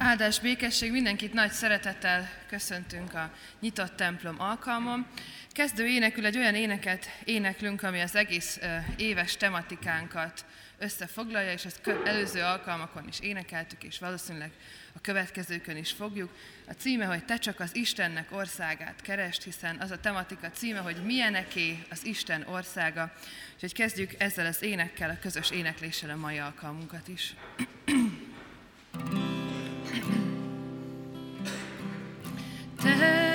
Áldás békesség, mindenkit nagy szeretettel köszöntünk a nyitott templom alkalmon. Kezdő énekül egy olyan éneket éneklünk, ami az egész éves tematikánkat összefoglalja, és ezt előző alkalmakon is énekeltük, és valószínűleg a következőkön is fogjuk. A címe, hogy te csak az Istennek országát kerest, hiszen az a tematika címe, hogy milyeneké az Isten országa. Úgyhogy kezdjük ezzel az énekkel, a közös énekléssel a mai alkalmunkat is. Te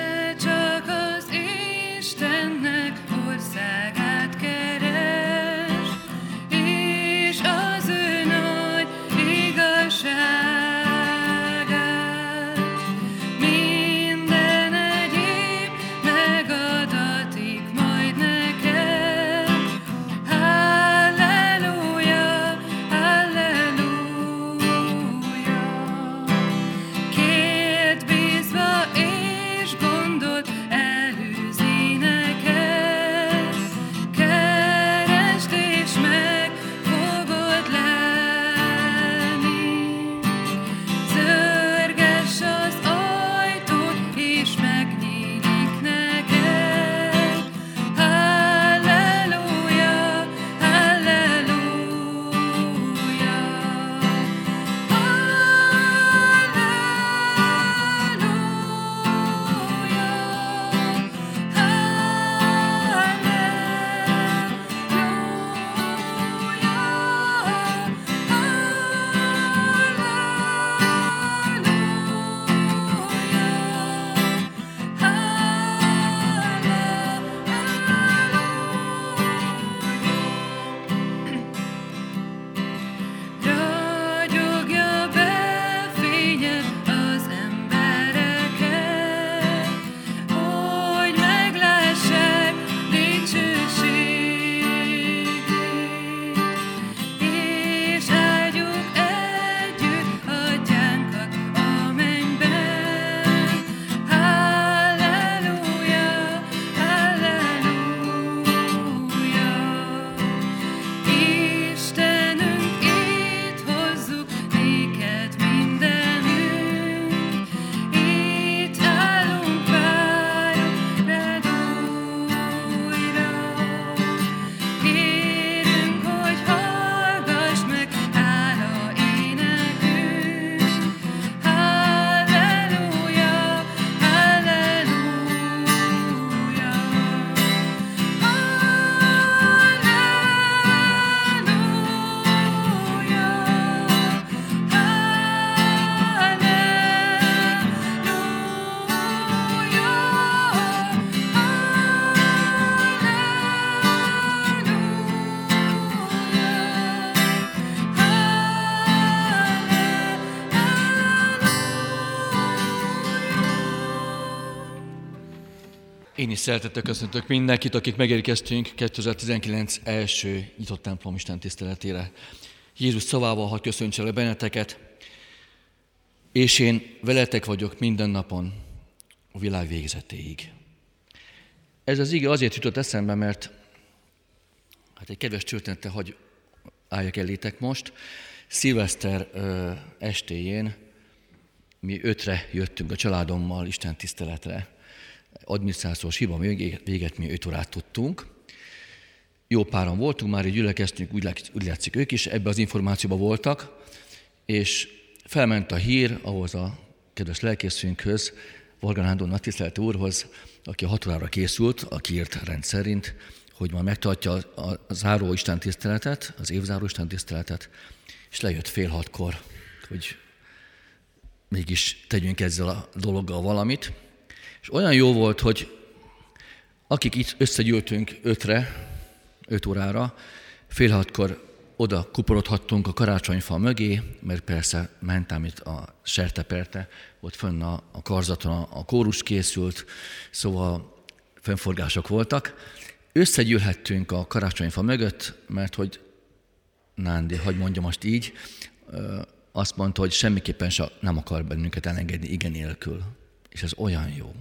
Én is szeretettel köszöntök mindenkit, akik megérkeztünk 2019 első nyitott templom Isten tiszteletére. Jézus szavával hadd köszöntse le benneteket, és én veletek vagyok minden napon a világ végzetéig. Ez az ige azért jutott eszembe, mert hát egy kedves története, hogy álljak elétek most. Szilveszter estéjén mi ötre jöttünk a családommal Isten tiszteletre adminisztrációs hiba véget mi 5 órát tudtunk. Jó páran voltunk, már így gyülekeztünk, úgy, úgy látszik ők is ebbe az információba voltak, és felment a hír ahhoz a kedves lelkészünkhöz, Varga Nándor nagytisztelt úrhoz, aki a hat órára készült, a kiírt rend szerint, hogy majd megtartja a záró Isten tiszteletet, az évzáró Isten tiszteletet, és lejött fél hatkor, hogy mégis tegyünk ezzel a dologgal valamit. És olyan jó volt, hogy akik itt összegyűltünk ötre, öt órára, fél hatkor oda kuporodhattunk a karácsonyfa mögé, mert persze mentem itt a serteperte, ott fönn a, a karzaton a, kórus készült, szóval fennforgások voltak. Összegyűlhettünk a karácsonyfa mögött, mert hogy Nándi, hogy mondjam most így, azt mondta, hogy semmiképpen sem nem akar bennünket elengedni igen nélkül. És ez olyan jó.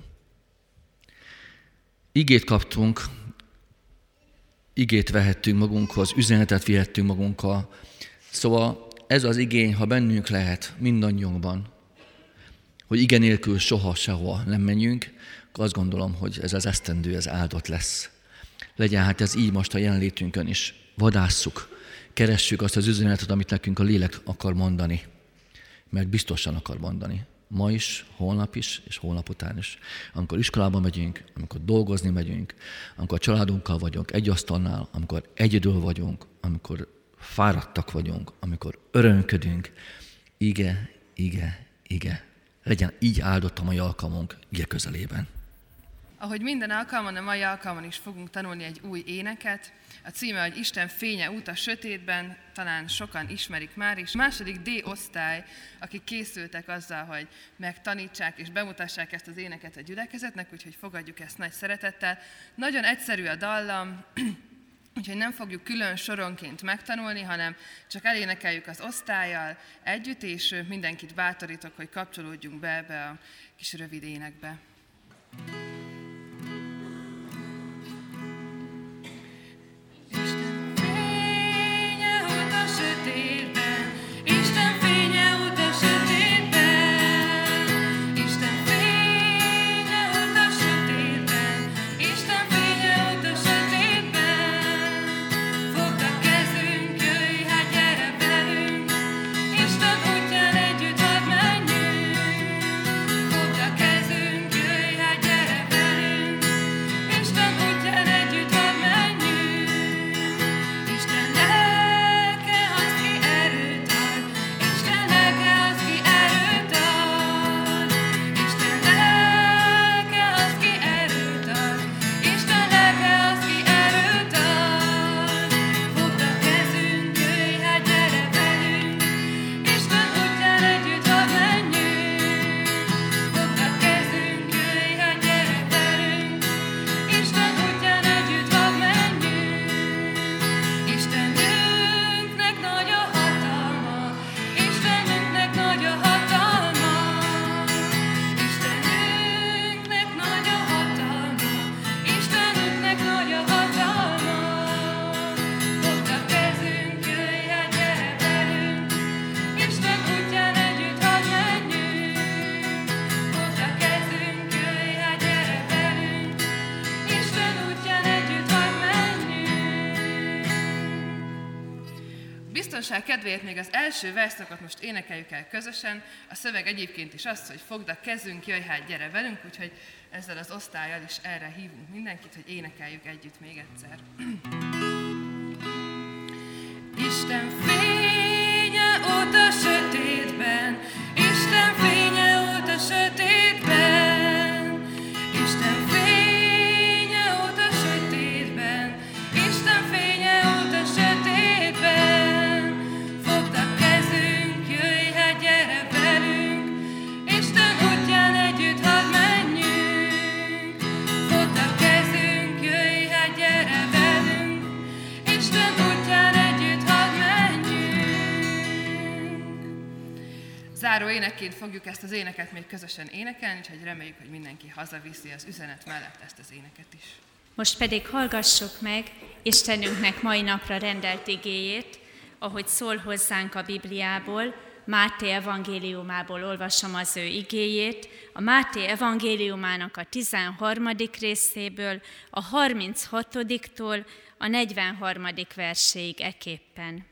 Igét kaptunk, igét vehettünk magunkhoz, üzenetet vihettünk magunkkal. Szóval ez az igény, ha bennünk lehet, mindannyiunkban, hogy igen nélkül soha sehova nem menjünk, akkor azt gondolom, hogy ez az esztendő, ez áldott lesz. Legyen hát ez így most a jelenlétünkön is. Vadásszuk, keressük azt az üzenetet, amit nekünk a lélek akar mondani. Mert biztosan akar mondani. Ma is, holnap is, és holnap után is. Amikor iskolába megyünk, amikor dolgozni megyünk, amikor a családunkkal vagyunk egy asztalnál, amikor egyedül vagyunk, amikor fáradtak vagyunk, amikor örömködünk. Ige, ige, ige. Legyen így áldott a mai alkalmunk ige közelében. Ahogy minden alkalmon, a mai alkalmon is fogunk tanulni egy új éneket. A címe, hogy Isten fénye út a sötétben, talán sokan ismerik már is. A második D osztály, akik készültek azzal, hogy megtanítsák és bemutassák ezt az éneket a gyülekezetnek, úgyhogy fogadjuk ezt nagy szeretettel. Nagyon egyszerű a dallam, Úgyhogy nem fogjuk külön soronként megtanulni, hanem csak elénekeljük az osztályjal együtt, és mindenkit bátorítok, hogy kapcsolódjunk be ebbe a kis rövid énekbe. thank you biztonság kedvéért még az első verszakot most énekeljük el közösen. A szöveg egyébként is az, hogy fogd a kezünk, jöjj hát, gyere velünk, úgyhogy ezzel az osztályjal is erre hívunk mindenkit, hogy énekeljük együtt még egyszer. Isten fénye ott a sötétben, énekként fogjuk ezt az éneket még közösen énekelni, úgyhogy reméljük, hogy mindenki hazaviszi az üzenet mellett ezt az éneket is. Most pedig hallgassuk meg Istenünknek mai napra rendelt igéjét, ahogy szól hozzánk a Bibliából, Máté evangéliumából olvasom az ő igéjét, a Máté evangéliumának a 13. részéből, a 36-tól a 43. verséig eképpen.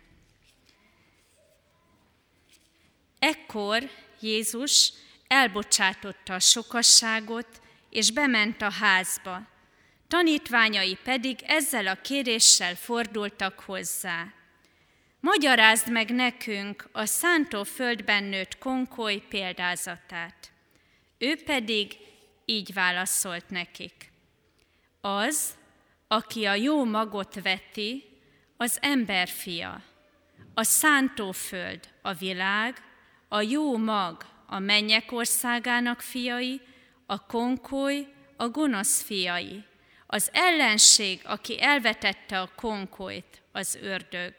Ekkor Jézus elbocsátotta a sokasságot, és bement a házba. Tanítványai pedig ezzel a kéréssel fordultak hozzá. Magyarázd meg nekünk a szántó földben nőtt konkoly példázatát. Ő pedig így válaszolt nekik. Az, aki a jó magot veti, az emberfia. A szántóföld a világ, a jó mag a mennyek országának fiai, a konkoly a gonosz fiai, az ellenség, aki elvetette a konkolyt, az ördög.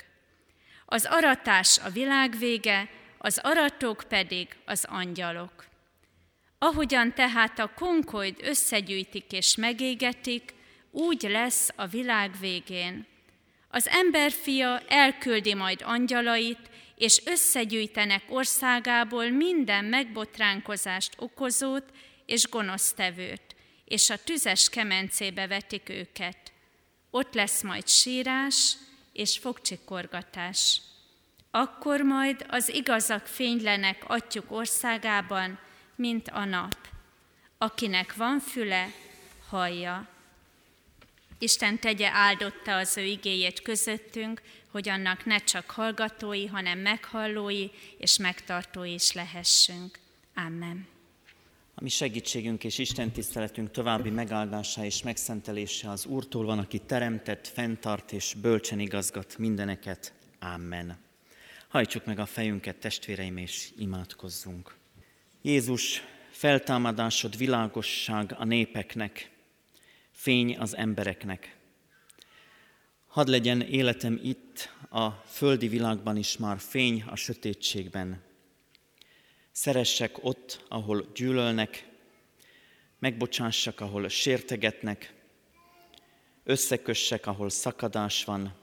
Az aratás a világ vége, az aratók pedig az angyalok. Ahogyan tehát a konkolyt összegyűjtik és megégetik, úgy lesz a világ végén. Az emberfia elküldi majd angyalait, és összegyűjtenek országából minden megbotránkozást okozót és gonosztevőt, és a tüzes kemencébe vetik őket. Ott lesz majd sírás és fogcsikorgatás. Akkor majd az igazak fénylenek atyuk országában, mint a nap. Akinek van füle, hallja. Isten tegye áldotta az ő igéjét közöttünk, hogy annak ne csak hallgatói, hanem meghallói és megtartói is lehessünk. Amen. A mi segítségünk és Isten tiszteletünk további megáldása és megszentelése az Úrtól van, aki teremtett, fenntart és bölcsen igazgat mindeneket. Amen. Hajtsuk meg a fejünket, testvéreim, és imádkozzunk. Jézus, feltámadásod világosság a népeknek, fény az embereknek. Hadd legyen életem itt, a földi világban is már fény a sötétségben. Szeressek ott, ahol gyűlölnek, megbocsássak, ahol sértegetnek, összekössek, ahol szakadás van,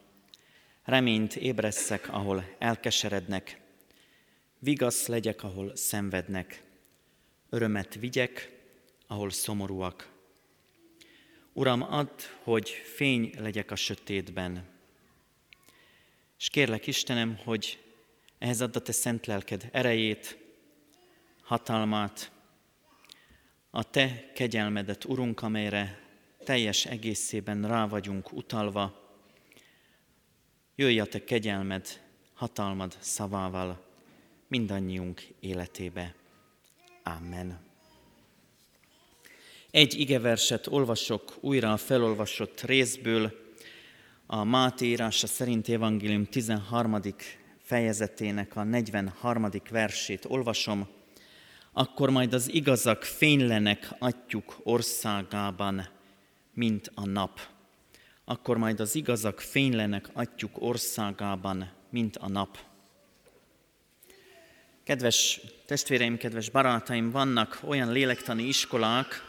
reményt ébresszek, ahol elkeserednek, vigasz legyek, ahol szenvednek, örömet vigyek, ahol szomorúak. Uram, add, hogy fény legyek a sötétben. És kérlek, Istenem, hogy ehhez add a Te szent lelked erejét, hatalmát, a Te kegyelmedet, Urunk, amelyre teljes egészében rá vagyunk utalva. Jöjj a Te kegyelmed, hatalmad szavával mindannyiunk életébe. Amen. Egy igeverset olvasok újra a felolvasott részből, a Máté írása szerint evangélium 13. fejezetének a 43. versét olvasom. Akkor majd az igazak fénylenek atyuk országában, mint a nap. Akkor majd az igazak fénylenek atyuk országában, mint a nap. Kedves testvéreim, kedves barátaim, vannak olyan lélektani iskolák,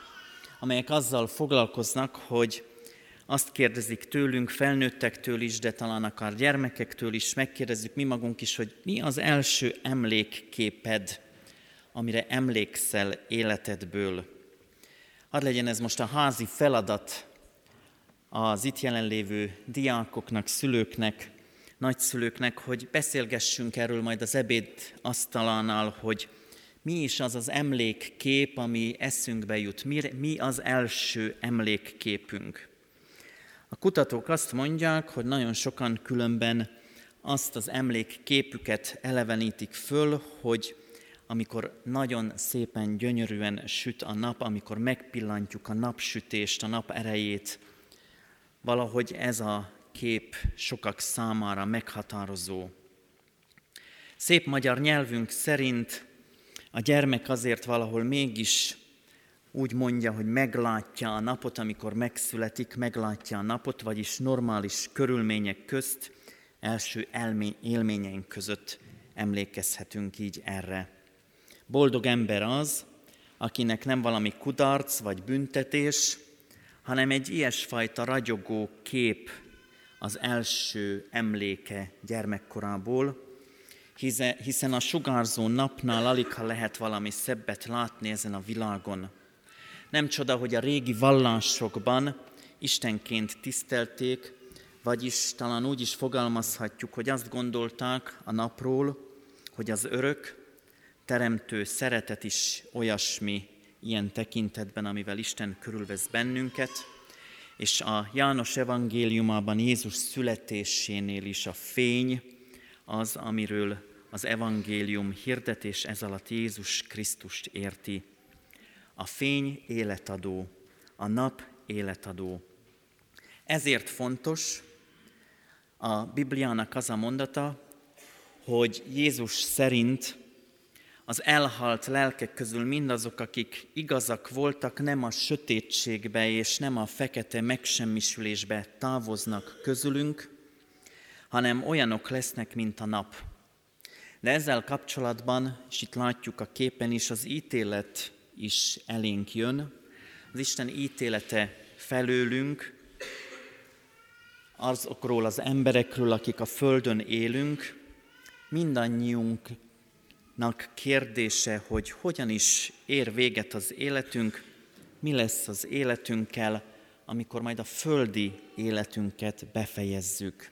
amelyek azzal foglalkoznak, hogy azt kérdezik tőlünk, felnőttektől is, de talán akár gyermekektől is, megkérdezzük mi magunk is, hogy mi az első emlékképed, amire emlékszel életedből. Hadd legyen ez most a házi feladat az itt jelenlévő diákoknak, szülőknek, nagyszülőknek, hogy beszélgessünk erről majd az ebéd asztalánál, hogy mi is az az emlékkép, ami eszünkbe jut, mi, mi az első emlékképünk. A kutatók azt mondják, hogy nagyon sokan különben azt az emlékképüket elevenítik föl, hogy amikor nagyon szépen, gyönyörűen süt a nap, amikor megpillantjuk a napsütést, a nap erejét, valahogy ez a kép sokak számára meghatározó. Szép magyar nyelvünk szerint a gyermek azért valahol mégis úgy mondja, hogy meglátja a napot, amikor megszületik, meglátja a napot, vagyis normális körülmények közt, első elmény, élményeink között emlékezhetünk így erre. Boldog ember az, akinek nem valami kudarc vagy büntetés, hanem egy ilyesfajta ragyogó kép az első emléke gyermekkorából, hiszen a sugárzó napnál alig ha lehet valami szebbet látni ezen a világon. Nem csoda, hogy a régi vallásokban Istenként tisztelték, vagyis talán úgy is fogalmazhatjuk, hogy azt gondolták a napról, hogy az örök, teremtő szeretet is olyasmi ilyen tekintetben, amivel Isten körülvesz bennünket, és a János evangéliumában Jézus születésénél is a fény az, amiről az evangélium hirdetés ez alatt Jézus Krisztust érti. A fény életadó, a nap életadó. Ezért fontos a Bibliának az a mondata, hogy Jézus szerint az elhalt lelkek közül mindazok, akik igazak voltak, nem a sötétségbe és nem a fekete megsemmisülésbe távoznak közülünk, hanem olyanok lesznek, mint a nap. De ezzel kapcsolatban, és itt látjuk a képen is, az ítélet is elénk jön. Az Isten ítélete felőlünk, azokról az emberekről, akik a Földön élünk, mindannyiunknak kérdése, hogy hogyan is ér véget az életünk, mi lesz az életünkkel, amikor majd a földi életünket befejezzük.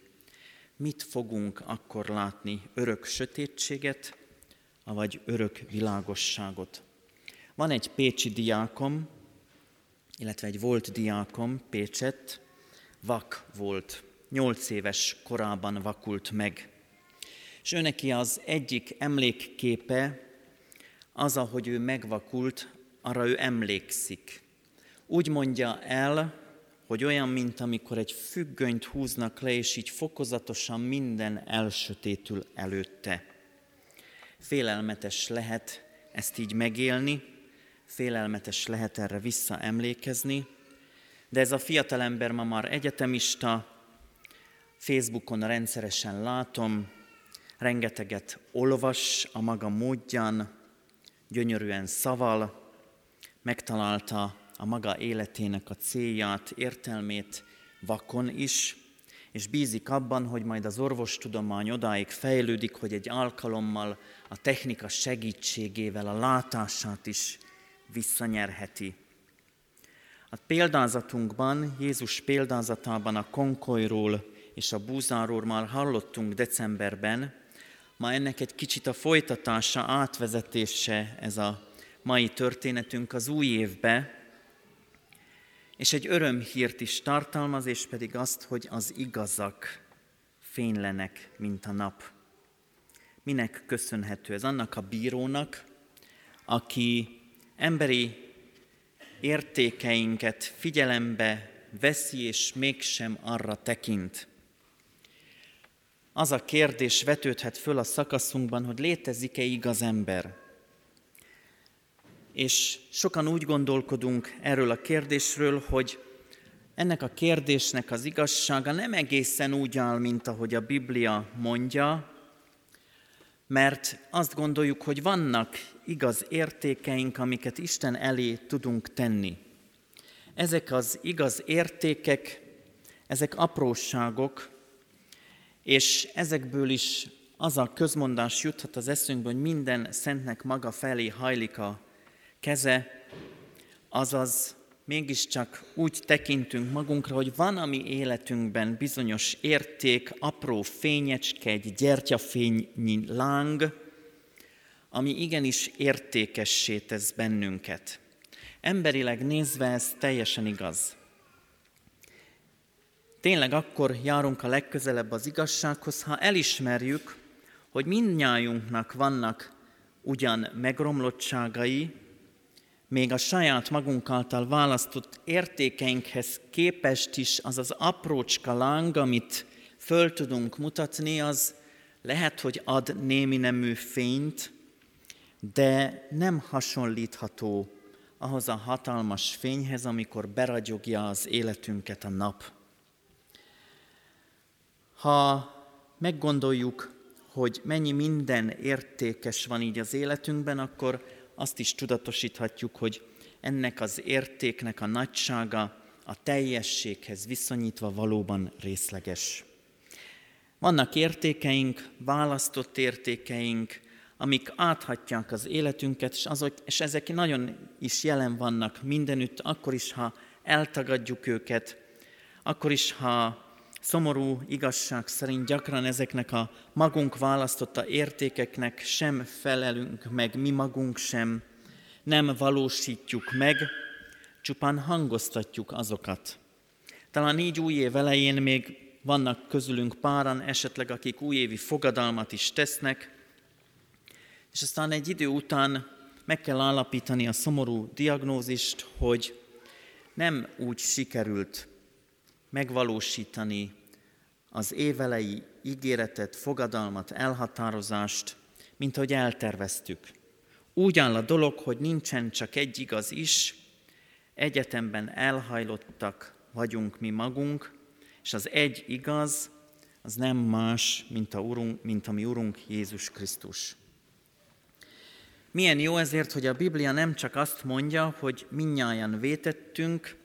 Mit fogunk akkor látni? Örök sötétséget, vagy örök világosságot? Van egy pécsi diákom, illetve egy volt diákom Pécset, vak volt, nyolc éves korában vakult meg. És ő neki az egyik emlékképe az, ahogy ő megvakult, arra ő emlékszik. Úgy mondja el, hogy olyan, mint amikor egy függönyt húznak le, és így fokozatosan minden elsötétül előtte. Félelmetes lehet ezt így megélni, félelmetes lehet erre visszaemlékezni, de ez a fiatalember ma már egyetemista, Facebookon rendszeresen látom, rengeteget olvas a maga módján, gyönyörűen szaval, megtalálta a maga életének a célját, értelmét vakon is, és bízik abban, hogy majd az orvostudomány odáig fejlődik, hogy egy alkalommal a technika segítségével a látását is visszanyerheti. A példázatunkban, Jézus példázatában a konkolyról és a búzáról már hallottunk decemberben, ma ennek egy kicsit a folytatása, átvezetése ez a mai történetünk az új évbe, és egy örömhírt is tartalmaz, és pedig azt, hogy az igazak fénylenek, mint a nap. Minek köszönhető ez? Annak a bírónak, aki emberi értékeinket figyelembe veszi, és mégsem arra tekint. Az a kérdés vetődhet föl a szakaszunkban, hogy létezik-e igaz ember? És sokan úgy gondolkodunk erről a kérdésről, hogy ennek a kérdésnek az igazsága nem egészen úgy áll, mint ahogy a Biblia mondja, mert azt gondoljuk, hogy vannak igaz értékeink, amiket Isten elé tudunk tenni. Ezek az igaz értékek, ezek apróságok, és ezekből is az a közmondás juthat az eszünkbe, hogy minden szentnek maga felé hajlik a keze, azaz mégiscsak úgy tekintünk magunkra, hogy van a mi életünkben bizonyos érték, apró fényecske, egy gyertyafénynyi láng, ami igenis értékessé tesz bennünket. Emberileg nézve ez teljesen igaz. Tényleg akkor járunk a legközelebb az igazsághoz, ha elismerjük, hogy mindnyájunknak vannak ugyan megromlottságai, még a saját magunk által választott értékeinkhez képest is az az aprócska láng, amit föl tudunk mutatni, az lehet, hogy ad némi nemű fényt, de nem hasonlítható ahhoz a hatalmas fényhez, amikor beragyogja az életünket a nap. Ha meggondoljuk, hogy mennyi minden értékes van így az életünkben, akkor azt is tudatosíthatjuk, hogy ennek az értéknek a nagysága a teljességhez viszonyítva valóban részleges. Vannak értékeink, választott értékeink, amik áthatják az életünket, és, azok, és ezek nagyon is jelen vannak mindenütt, akkor is, ha eltagadjuk őket, akkor is, ha szomorú igazság szerint gyakran ezeknek a magunk választotta értékeknek sem felelünk meg, mi magunk sem, nem valósítjuk meg, csupán hangoztatjuk azokat. Talán így új év elején még vannak közülünk páran, esetleg akik újévi fogadalmat is tesznek, és aztán egy idő után meg kell állapítani a szomorú diagnózist, hogy nem úgy sikerült megvalósítani az évelei ígéretet, fogadalmat, elhatározást, mint ahogy elterveztük. Úgy áll a dolog, hogy nincsen csak egy igaz is, egyetemben elhajlottak vagyunk mi magunk, és az egy igaz, az nem más, mint a, urunk, mint a mi Urunk Jézus Krisztus. Milyen jó ezért, hogy a Biblia nem csak azt mondja, hogy minnyáján vétettünk,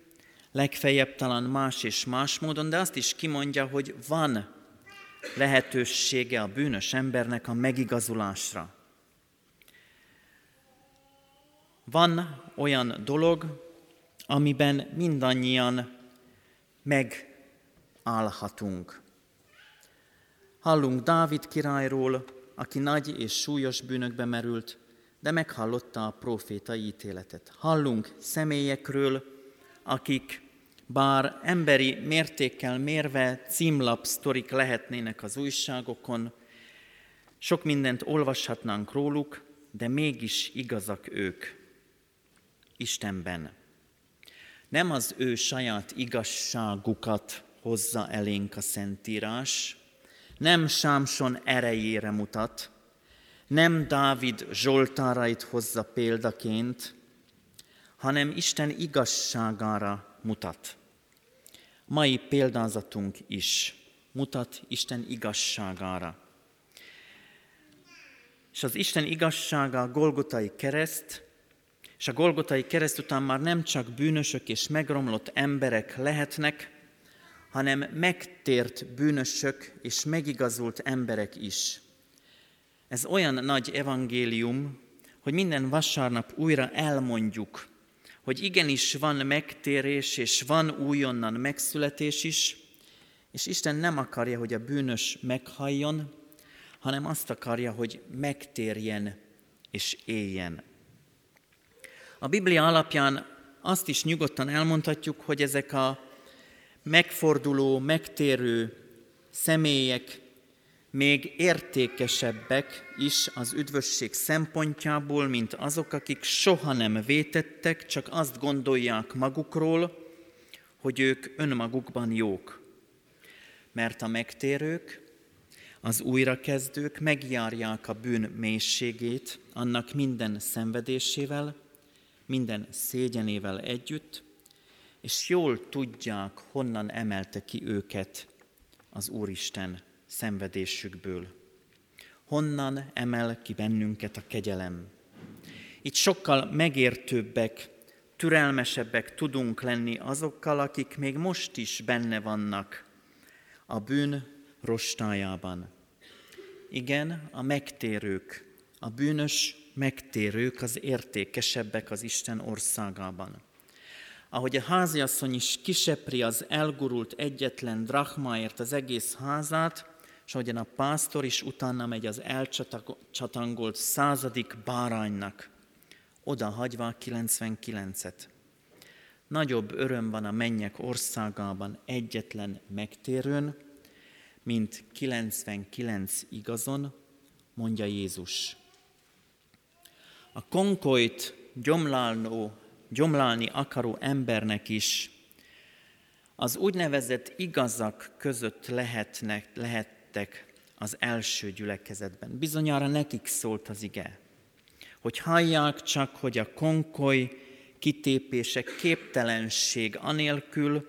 legfeljebb talán más és más módon, de azt is kimondja, hogy van lehetősége a bűnös embernek a megigazulásra. Van olyan dolog, amiben mindannyian megállhatunk. Hallunk Dávid királyról, aki nagy és súlyos bűnökbe merült, de meghallotta a profétai ítéletet. Hallunk személyekről, akik bár emberi mértékkel mérve címlap sztorik lehetnének az újságokon, sok mindent olvashatnánk róluk, de mégis igazak ők Istenben. Nem az ő saját igazságukat hozza elénk a Szentírás, nem Sámson erejére mutat, nem Dávid Zsoltárait hozza példaként, hanem Isten igazságára mutat. Mai példázatunk is mutat Isten igazságára. És az Isten igazsága a Golgotai kereszt, és a Golgotai kereszt után már nem csak bűnösök és megromlott emberek lehetnek, hanem megtért bűnösök és megigazult emberek is. Ez olyan nagy evangélium, hogy minden vasárnap újra elmondjuk, hogy igenis van megtérés, és van újonnan megszületés is, és Isten nem akarja, hogy a bűnös meghalljon, hanem azt akarja, hogy megtérjen és éljen. A Biblia alapján azt is nyugodtan elmondhatjuk, hogy ezek a megforduló, megtérő személyek még értékesebbek is az üdvösség szempontjából, mint azok, akik soha nem vétettek, csak azt gondolják magukról, hogy ők önmagukban jók. Mert a megtérők, az újrakezdők megjárják a bűn mélységét, annak minden szenvedésével, minden szégyenével együtt, és jól tudják, honnan emelte ki őket az Úristen szenvedésükből. Honnan emel ki bennünket a kegyelem. Itt sokkal megértőbbek, türelmesebbek tudunk lenni azokkal, akik még most is benne vannak a bűn rostájában. Igen, a megtérők, a bűnös megtérők az értékesebbek az Isten országában. Ahogy a háziasszony is kisepri az elgurult egyetlen drachmaért az egész házát, és ahogyan a pásztor is utána megy az elcsatangolt századik báránynak, oda hagyva a 99-et. Nagyobb öröm van a mennyek országában egyetlen megtérőn, mint 99 igazon, mondja Jézus. A konkoit gyomláló, gyomlálni akaró embernek is az úgynevezett igazak között lehetnek, lehettek az első gyülekezetben. Bizonyára nekik szólt az ige, hogy hallják csak, hogy a konkoly kitépése képtelenség anélkül,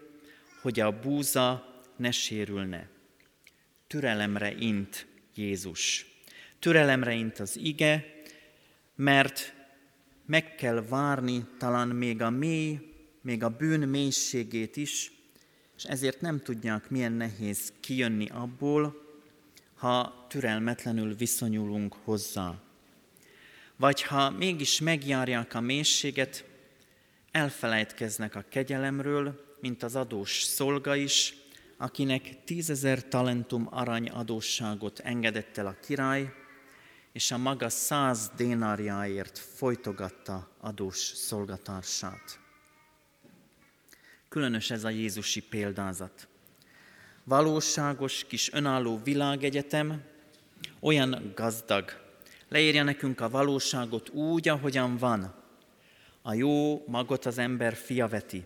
hogy a búza ne sérülne. Türelemre int Jézus. Türelemre int az ige, mert meg kell várni talán még a mély, még a bűn mélységét is, és ezért nem tudják, milyen nehéz kijönni abból, ha türelmetlenül viszonyulunk hozzá. Vagy ha mégis megjárják a mélységet, elfelejtkeznek a kegyelemről, mint az adós szolga is, akinek tízezer talentum arany adósságot engedett el a király, és a maga száz dénárjáért folytogatta adós szolgatársát. Különös ez a Jézusi példázat. Valóságos kis önálló világegyetem, olyan gazdag, leírja nekünk a valóságot úgy, ahogyan van. A jó magot az ember fia veti.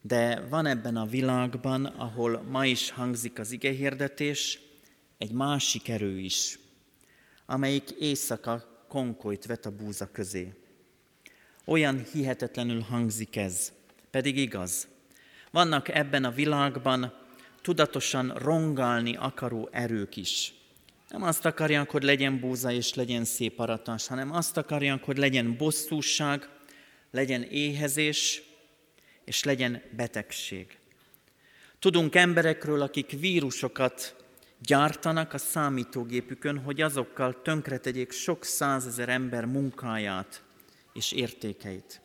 De van ebben a világban, ahol ma is hangzik az igehirdetés, egy másik erő is, amelyik éjszaka konkolyt vet a búza közé. Olyan hihetetlenül hangzik ez, pedig igaz. Vannak ebben a világban tudatosan rongálni akaró erők is. Nem azt akarják, hogy legyen búza és legyen szép aratás, hanem azt akarják, hogy legyen bosszúság, legyen éhezés, és legyen betegség. Tudunk emberekről, akik vírusokat gyártanak a számítógépükön, hogy azokkal tönkretegyék sok százezer ember munkáját és értékeit.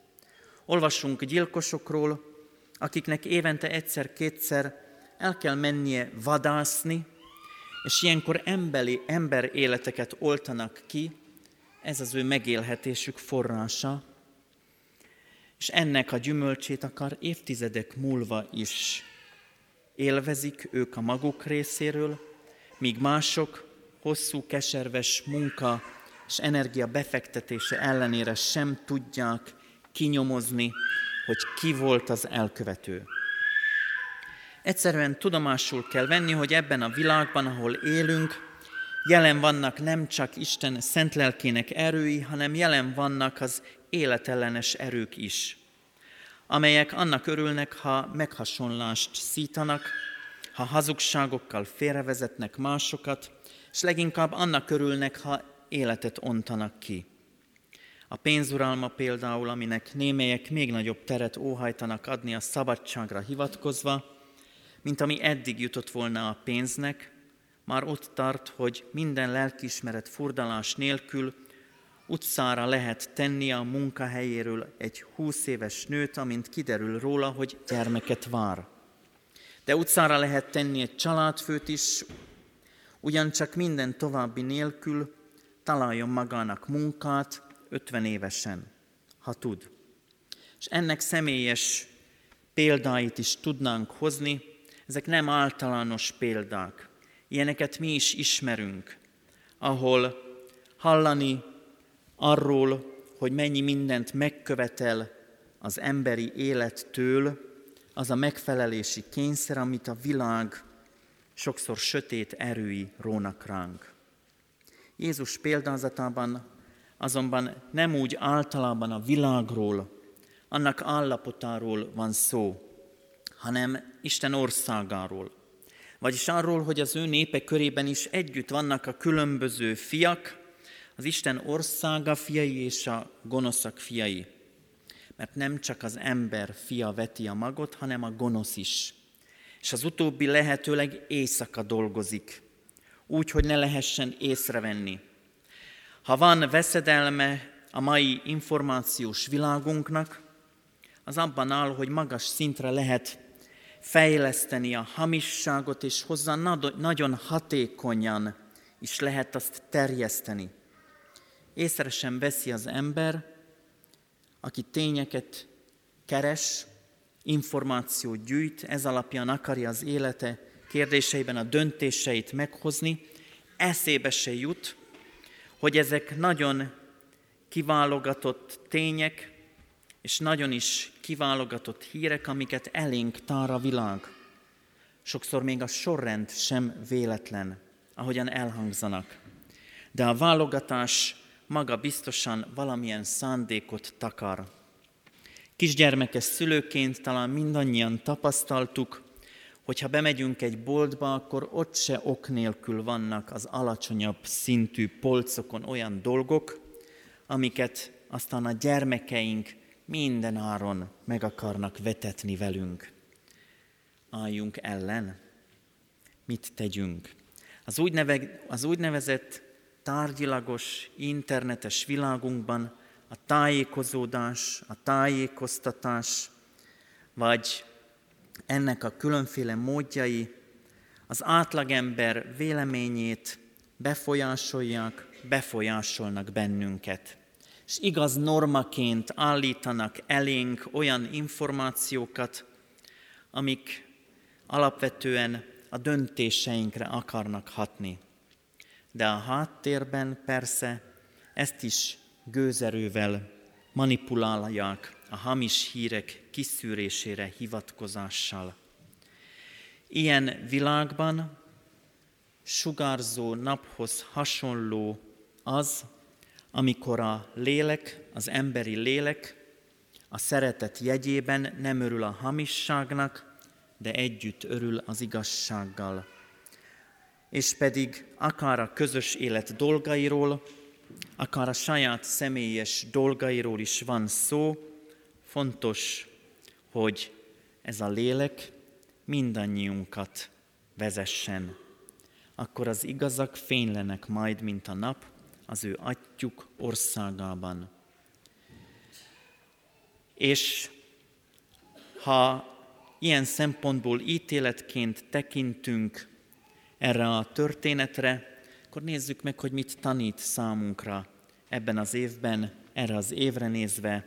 Olvassunk gyilkosokról, akiknek évente egyszer-kétszer el kell mennie vadászni, és ilyenkor emberi, ember életeket oltanak ki, ez az ő megélhetésük forrása, és ennek a gyümölcsét akar évtizedek múlva is élvezik ők a maguk részéről, míg mások hosszú, keserves munka és energia befektetése ellenére sem tudják kinyomozni, hogy ki volt az elkövető. Egyszerűen tudomásul kell venni, hogy ebben a világban, ahol élünk, jelen vannak nem csak Isten szent lelkének erői, hanem jelen vannak az életellenes erők is, amelyek annak örülnek, ha meghasonlást szítanak, ha hazugságokkal félrevezetnek másokat, és leginkább annak örülnek, ha életet ontanak ki. A pénzuralma például, aminek némelyek még nagyobb teret óhajtanak adni a szabadságra hivatkozva, mint ami eddig jutott volna a pénznek, már ott tart, hogy minden lelkiismeret furdalás nélkül utcára lehet tenni a munkahelyéről egy húsz éves nőt, amint kiderül róla, hogy gyermeket vár. De utcára lehet tenni egy családfőt is, ugyancsak minden további nélkül találjon magának munkát 50 évesen, ha tud. És ennek személyes példáit is tudnánk hozni, ezek nem általános példák. Ilyeneket mi is ismerünk, ahol hallani arról, hogy mennyi mindent megkövetel az emberi élettől, az a megfelelési kényszer, amit a világ sokszor sötét erői rónak ránk. Jézus példázatában azonban nem úgy általában a világról, annak állapotáról van szó, hanem Isten országáról. Vagyis arról, hogy az ő népe körében is együtt vannak a különböző fiak, az Isten országa fiai és a gonoszak fiai. Mert nem csak az ember fia veti a magot, hanem a gonosz is. És az utóbbi lehetőleg éjszaka dolgozik, úgy, hogy ne lehessen észrevenni. Ha van veszedelme a mai információs világunknak, az abban áll, hogy magas szintre lehet fejleszteni a hamisságot, és hozzá nagyon hatékonyan is lehet azt terjeszteni. Észre sem veszi az ember, aki tényeket keres, információt gyűjt, ez alapján akarja az élete kérdéseiben a döntéseit meghozni, eszébe se jut, hogy ezek nagyon kiválogatott tények, és nagyon is kiválogatott hírek, amiket elénk tár a világ. Sokszor még a sorrend sem véletlen, ahogyan elhangzanak. De a válogatás maga biztosan valamilyen szándékot takar. Kisgyermekes szülőként talán mindannyian tapasztaltuk, hogy ha bemegyünk egy boltba, akkor ott se ok nélkül vannak az alacsonyabb szintű polcokon olyan dolgok, amiket aztán a gyermekeink minden áron meg akarnak vetetni velünk. Álljunk ellen. Mit tegyünk? Az, úgyneve, az úgynevezett tárgyilagos, internetes világunkban a tájékozódás, a tájékoztatás, vagy ennek a különféle módjai az átlagember véleményét befolyásolják, befolyásolnak bennünket és igaz normaként állítanak elénk olyan információkat, amik alapvetően a döntéseinkre akarnak hatni. De a háttérben persze ezt is gőzerővel manipulálják a hamis hírek kiszűrésére hivatkozással. Ilyen világban sugárzó naphoz hasonló az, amikor a lélek, az emberi lélek a szeretet jegyében nem örül a hamisságnak, de együtt örül az igazsággal. És pedig akár a közös élet dolgairól, akár a saját személyes dolgairól is van szó, fontos, hogy ez a lélek mindannyiunkat vezessen. akkor az igazak fénylenek majd, mint a nap, az ő atyuk országában. És ha ilyen szempontból ítéletként tekintünk erre a történetre, akkor nézzük meg, hogy mit tanít számunkra ebben az évben, erre az évre nézve,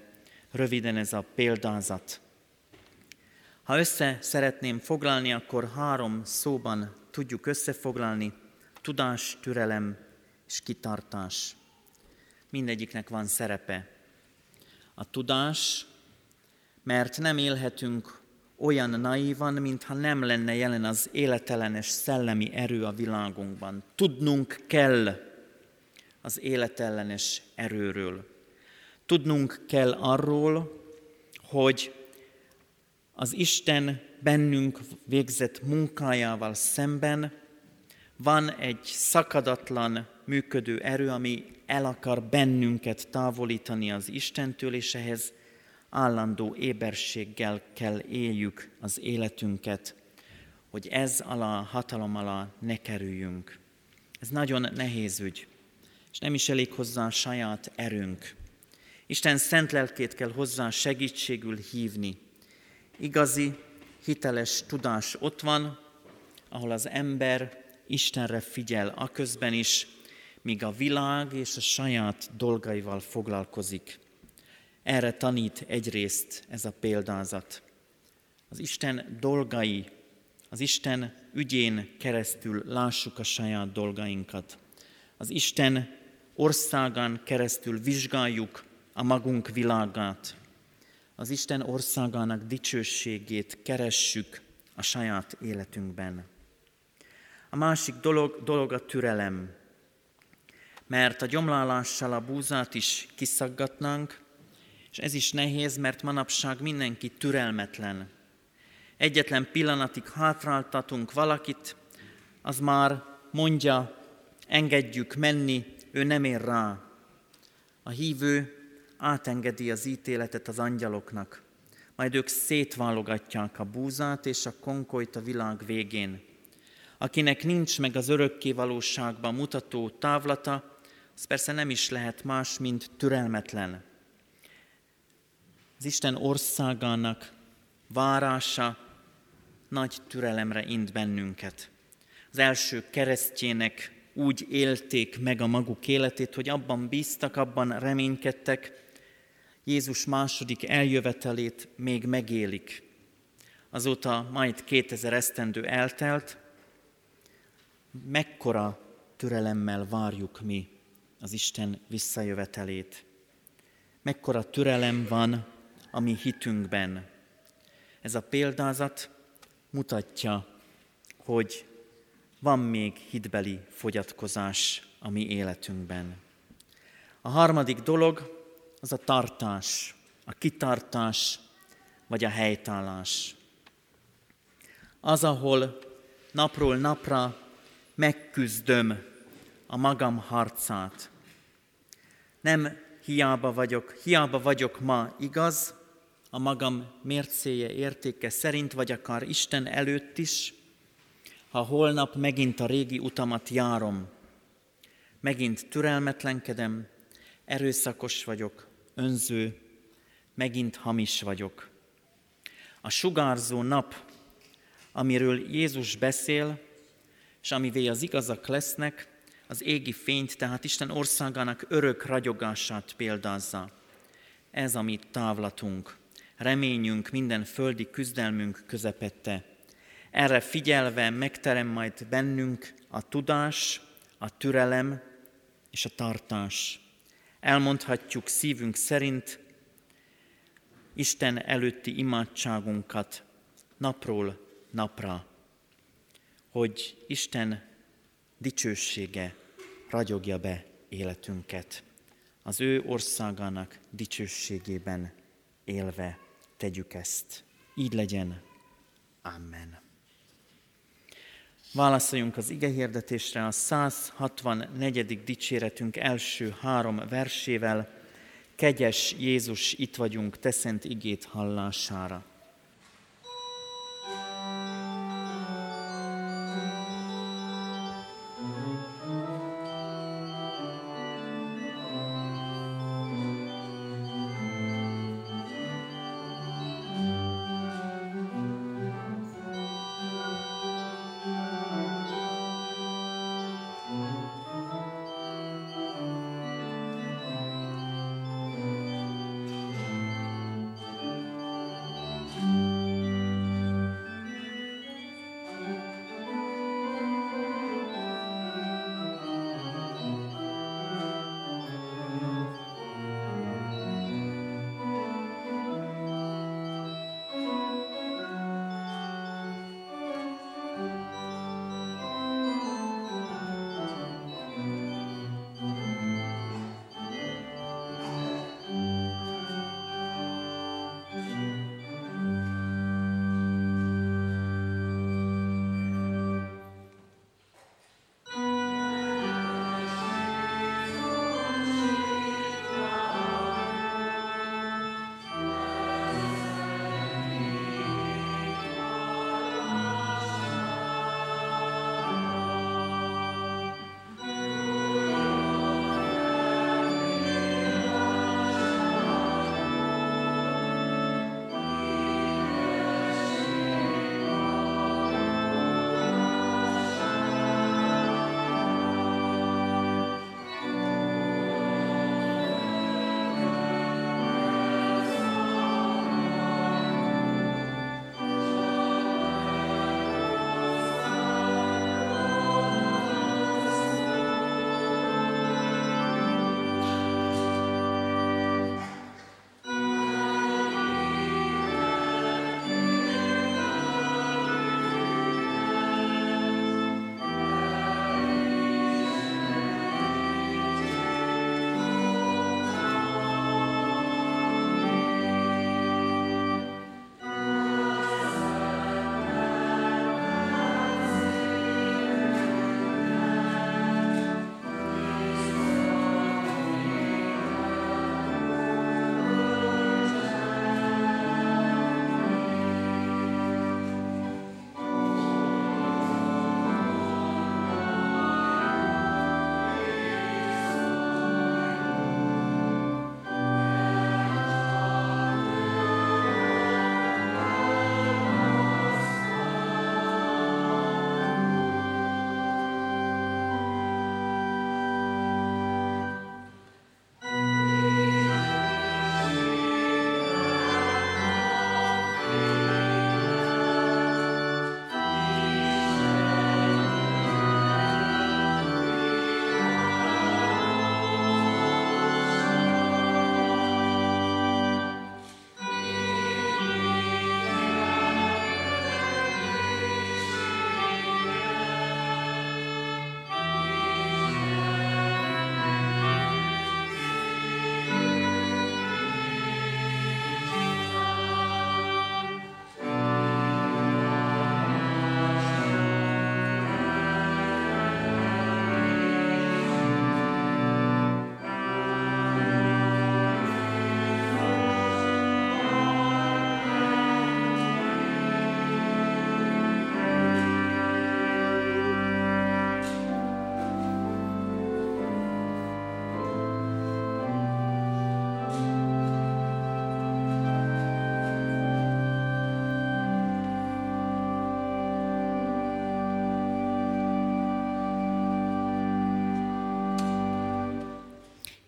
röviden ez a példázat. Ha össze szeretném foglalni, akkor három szóban tudjuk összefoglalni, tudás, türelem és kitartás. Mindegyiknek van szerepe. A tudás, mert nem élhetünk olyan naívan, mintha nem lenne jelen az életelenes szellemi erő a világunkban. Tudnunk kell az életellenes erőről. Tudnunk kell arról, hogy az Isten bennünk végzett munkájával szemben van egy szakadatlan működő erő, ami el akar bennünket távolítani az Istentől, és ehhez állandó éberséggel kell éljük az életünket, hogy ez alá, hatalom alá ne kerüljünk. Ez nagyon nehéz ügy, és nem is elég hozzá a saját erőnk. Isten szent lelkét kell hozzá segítségül hívni. Igazi, hiteles tudás ott van, ahol az ember Istenre figyel, aközben is, míg a világ és a saját dolgaival foglalkozik. Erre tanít egyrészt ez a példázat. Az Isten dolgai, az Isten ügyén keresztül lássuk a saját dolgainkat. Az Isten országán keresztül vizsgáljuk a magunk világát. Az Isten országának dicsőségét keressük a saját életünkben. A másik dolog, dolog a türelem, mert a gyomlálással a búzát is kiszaggatnánk, és ez is nehéz, mert manapság mindenki türelmetlen. Egyetlen pillanatig hátráltatunk valakit, az már mondja, engedjük menni, ő nem ér rá. A hívő átengedi az ítéletet az angyaloknak, majd ők szétválogatják a búzát és a konkolyt a világ végén. Akinek nincs meg az örökké valóságban mutató távlata, az persze nem is lehet más, mint türelmetlen az Isten országának várása nagy türelemre int bennünket. Az első keresztjének úgy élték meg a maguk életét, hogy abban bíztak, abban reménykedtek, Jézus második eljövetelét még megélik. Azóta majd 2000 esztendő eltelt, mekkora türelemmel várjuk mi az Isten visszajövetelét. Mekkora türelem van a mi hitünkben. Ez a példázat mutatja, hogy van még hitbeli fogyatkozás a mi életünkben. A harmadik dolog az a tartás, a kitartás vagy a helytállás. Az, ahol napról napra megküzdöm a magam harcát. Nem hiába vagyok, hiába vagyok ma igaz, a magam mércéje, értéke szerint, vagy akár Isten előtt is, ha holnap megint a régi utamat járom, megint türelmetlenkedem, erőszakos vagyok, önző, megint hamis vagyok. A sugárzó nap, amiről Jézus beszél, és amivé az igazak lesznek, az égi fényt, tehát Isten országának örök ragyogását példázza. Ez a mi távlatunk reményünk, minden földi küzdelmünk közepette. Erre figyelve megterem majd bennünk a tudás, a türelem és a tartás. Elmondhatjuk szívünk szerint Isten előtti imádságunkat napról napra, hogy Isten dicsősége ragyogja be életünket, az ő országának dicsőségében élve tegyük ezt. Így legyen. Amen. Válaszoljunk az ige hirdetésre a 164. dicséretünk első három versével. Kegyes Jézus, itt vagyunk, te szent igét hallására.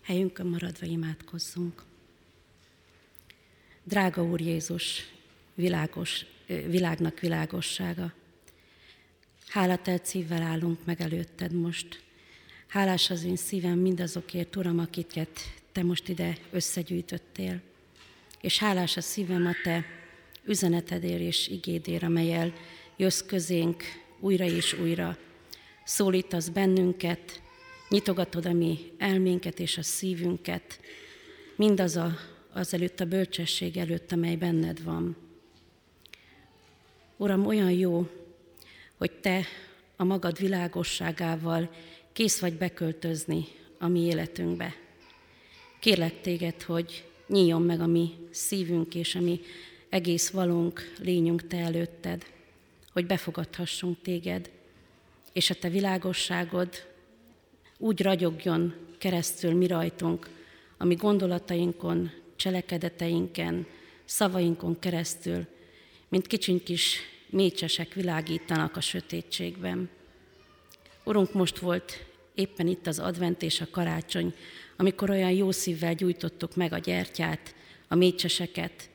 Helyünkön maradva imádkozzunk. Drága Úr Jézus, világos, világnak világossága, hálátelt szívvel állunk meg előtted most. Hálás az én szívem mindazokért, Uram, akiket Te most ide összegyűjtöttél. És hálás a szívem a Te üzenetedért és igédért, amelyel jössz közénk újra és újra. Szólítasz bennünket, nyitogatod a mi elménket és a szívünket, mindaz a, az előtt a bölcsesség előtt, amely benned van. Uram, olyan jó, hogy Te a magad világosságával kész vagy beköltözni a mi életünkbe. Kérlek Téged, hogy nyíljon meg a mi szívünk és a mi egész valunk, lényünk Te előtted, hogy befogadhassunk Téged, és a Te világosságod úgy ragyogjon keresztül mi rajtunk, ami gondolatainkon, cselekedeteinken, szavainkon keresztül, mint kicsiny kis mécsesek világítanak a sötétségben. Urunk, most volt éppen itt az advent és a karácsony, amikor olyan jó szívvel gyújtottuk meg a gyertyát, a mécseseket,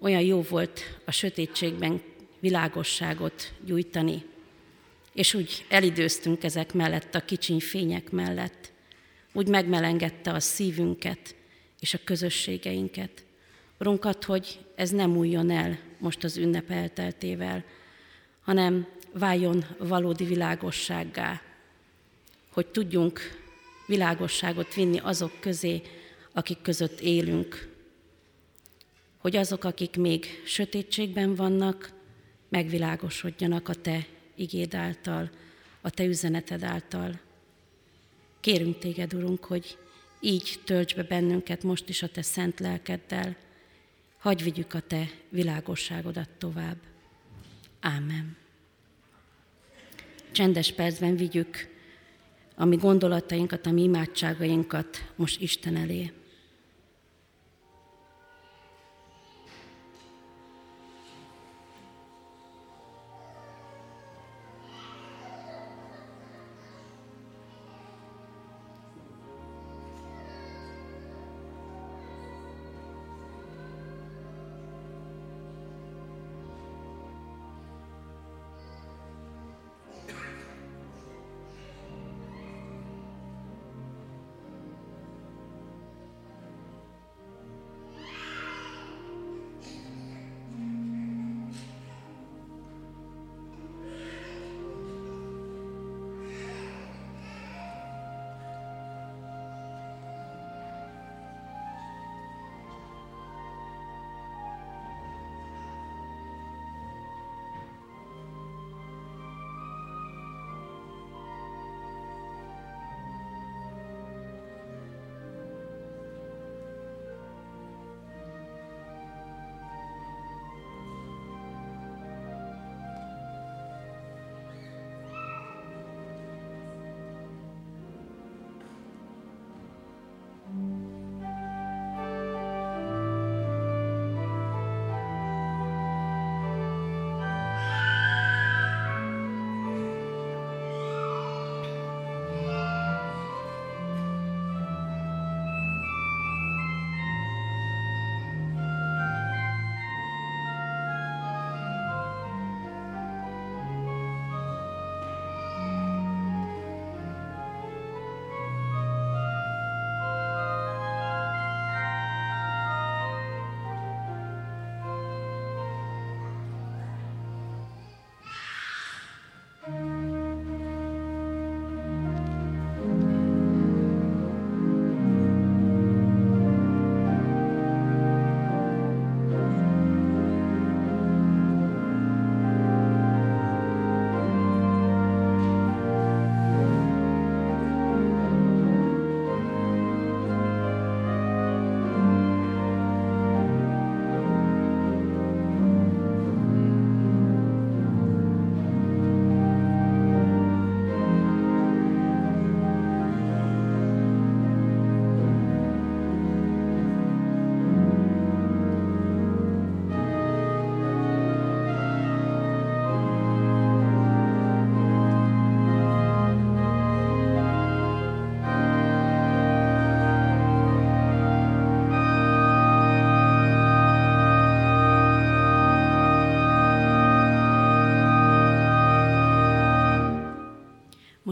olyan jó volt a sötétségben világosságot gyújtani, és úgy elidőztünk ezek mellett, a kicsiny fények mellett, úgy megmelengedte a szívünket és a közösségeinket. Urunkat, hogy ez nem újjon el most az ünnep elteltével, hanem váljon valódi világossággá, hogy tudjunk világosságot vinni azok közé, akik között élünk, hogy azok, akik még sötétségben vannak, megvilágosodjanak a Te igéd által, a Te üzeneted által. Kérünk Téged, Urunk, hogy így tölts be bennünket most is a Te szent lelkeddel, hagyj vigyük a Te világosságodat tovább. Ámen. Csendes percben vigyük a mi gondolatainkat, a mi imádságainkat most Isten elé.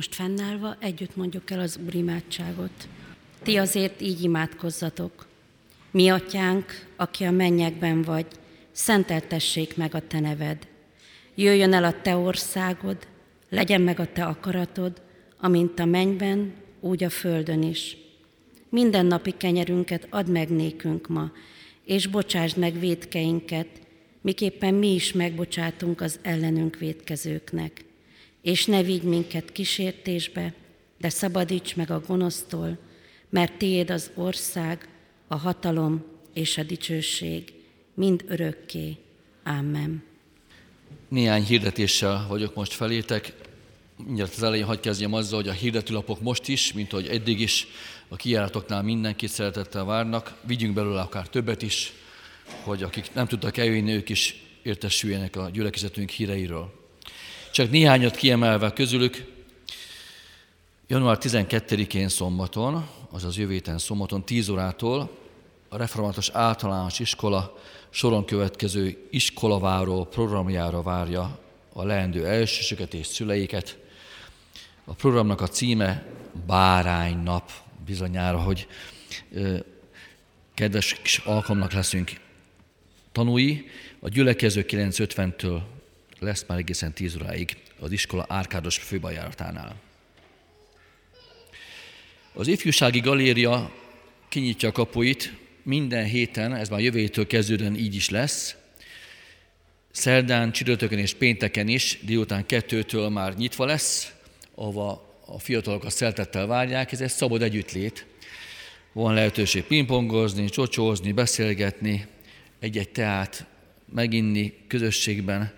Most fennállva együtt mondjuk el az Úr imádságot. Ti azért így imádkozzatok. Mi atyánk, aki a mennyekben vagy, szenteltessék meg a te neved. Jöjjön el a te országod, legyen meg a te akaratod, amint a mennyben, úgy a földön is. Minden napi kenyerünket add meg nékünk ma, és bocsásd meg védkeinket, miképpen mi is megbocsátunk az ellenünk védkezőknek. És ne vigy minket kísértésbe, de szabadíts meg a gonosztól, mert tiéd az ország, a hatalom és a dicsőség, mind örökké. Amen. Néhány hirdetéssel vagyok most felétek. Mindjárt az elején hagyj kezdjem azzal, hogy a hirdetőlapok most is, mint ahogy eddig is, a kijáratoknál mindenkit szeretettel várnak. Vigyünk belőle akár többet is, hogy akik nem tudtak eljönni, ők is értesüljenek a gyülekezetünk híreiről. Csak néhányat kiemelve közülük, január 12-én szombaton, azaz jövő héten szombaton 10 órától a Református Általános Iskola soron következő iskolaváró programjára várja a leendő elsősöket és szüleiket. A programnak a címe Bárány nap, bizonyára, hogy kedves kis alkalomnak leszünk tanúi. A gyülekező 9.50-től lesz már egészen 10 óráig az iskola árkádos főbajáratánál. Az ifjúsági galéria kinyitja a kapuit minden héten, ez már jövő héttől kezdődően így is lesz, szerdán, csütörtökön és pénteken is, délután kettőtől már nyitva lesz, ahova a fiatalok a szeltettel várják, ez egy szabad együttlét. Van lehetőség pingpongozni, csocsózni, beszélgetni, egy-egy teát meginni közösségben.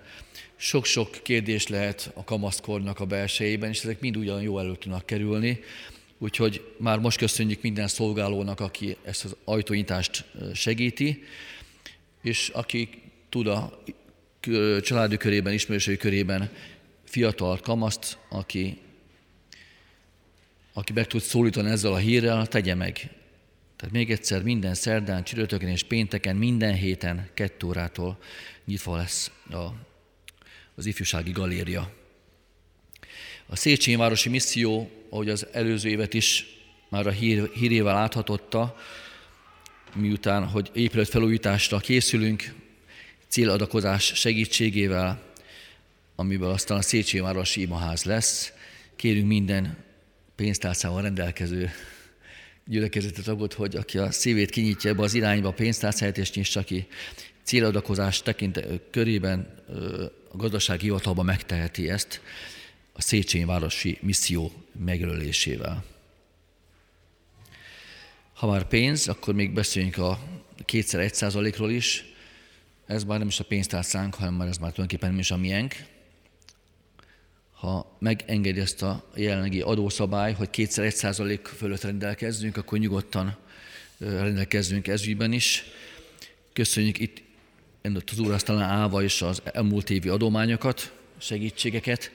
Sok-sok kérdés lehet a kamaszkornak a belsejében, és ezek mind ugyan jó elő tudnak kerülni. Úgyhogy már most köszönjük minden szolgálónak, aki ezt az ajtónyitást segíti, és aki tud a családi körében, ismerősei körében fiatal kamaszt, aki, aki meg tud szólítani ezzel a hírrel, tegye meg. Tehát még egyszer minden szerdán, csütörtökön és pénteken, minden héten, kettő órától nyitva lesz a, az ifjúsági galéria. A Széchenyi Városi Misszió, ahogy az előző évet is már a hír, hírével áthatotta, miután, hogy épület felújításra készülünk, céladakozás segítségével, amiből aztán a Széchenyi Városi Imaház lesz, kérünk minden pénztárcával rendelkező gyülekezeti tagot, hogy aki a szívét kinyitja ebbe az irányba, pénztárcáját és nyissa ki, céladakozás tekint körében a gazdasági hivatalban megteheti ezt, a Széchenyi Városi Misszió megjelölésével. Ha már pénz, akkor még beszéljünk a kétszer egy százalékról is. Ez már nem is a pénztárcánk, hanem már ez már tulajdonképpen nem is a miénk. Ha megengedi ezt a jelenlegi adószabály, hogy kétszer egy százalék fölött rendelkezzünk, akkor nyugodtan rendelkezzünk ezügyben is. Köszönjük itt az úr aztán állva is az elmúlt évi adományokat, segítségeket,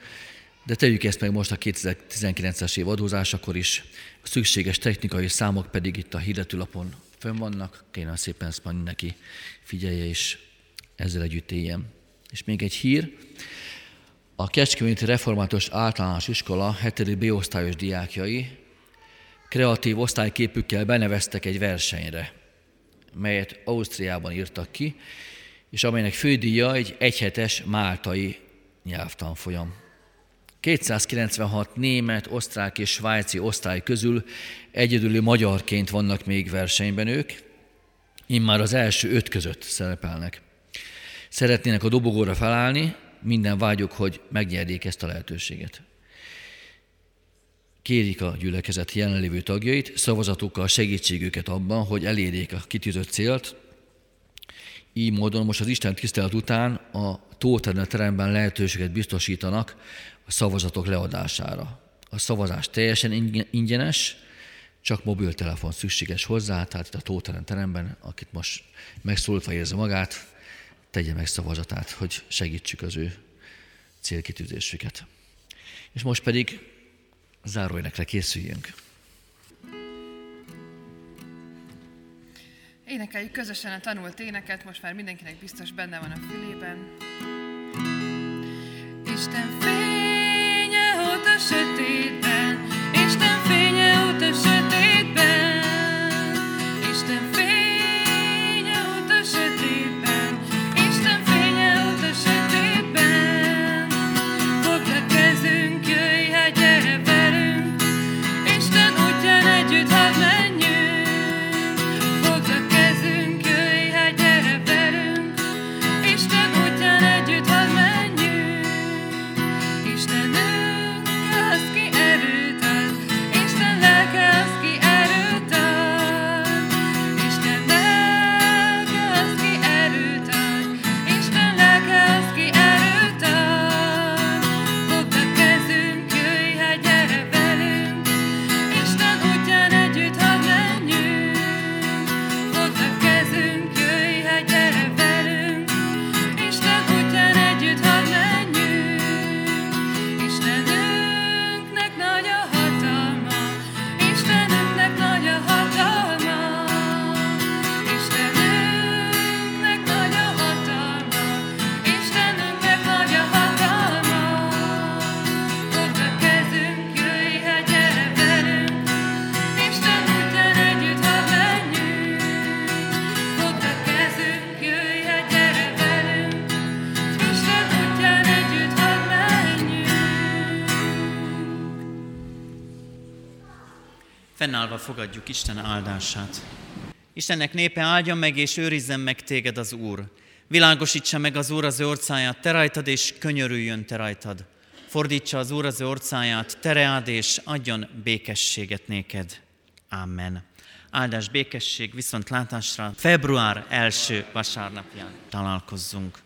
de tegyük ezt meg most a 2019-es év adózásakor is. A szükséges technikai számok pedig itt a hirdetőlapon fönn vannak. Kérem szépen ezt majd mindenki figyelje és ezzel együtt éljen. És még egy hír. A Kecskeméti Református Általános Iskola 7. B-osztályos diákjai kreatív osztályképükkel beneveztek egy versenyre, melyet Ausztriában írtak ki, és amelynek fődíja egy egyhetes máltai nyelvtanfolyam. 296 német, osztrák és svájci osztály közül egyedüli magyarként vannak még versenyben ők, immár az első öt között szerepelnek. Szeretnének a dobogóra felállni, minden vágyuk, hogy megnyerjék ezt a lehetőséget. Kérik a gyülekezet jelenlévő tagjait, szavazatukkal segítségüket abban, hogy elérjék a kitűzött célt. Így módon most az Isten tisztelet után a Tóterne teremben lehetőséget biztosítanak a szavazatok leadására. A szavazás teljesen ingyenes, csak mobiltelefon szükséges hozzá, tehát itt a Tóteren teremben, akit most megszólítva érzi magát, tegye meg szavazatát, hogy segítsük az ő célkitűzésüket. És most pedig záróénekre készüljünk. Énekeljük közösen a tanult éneket, most már mindenkinek biztos benne van a fülében. Isten fénye, ott a Fennállva fogadjuk Isten áldását. Istennek népe áldja meg és őrizzen meg téged az Úr. Világosítsa meg az Úr az ő orcáját te rajtad, és könyörüljön te rajtad. Fordítsa az Úr az ő orcáját, tereád, és adjon békességet néked. Amen. Áldás békesség, viszont látásra február első vasárnapján találkozzunk.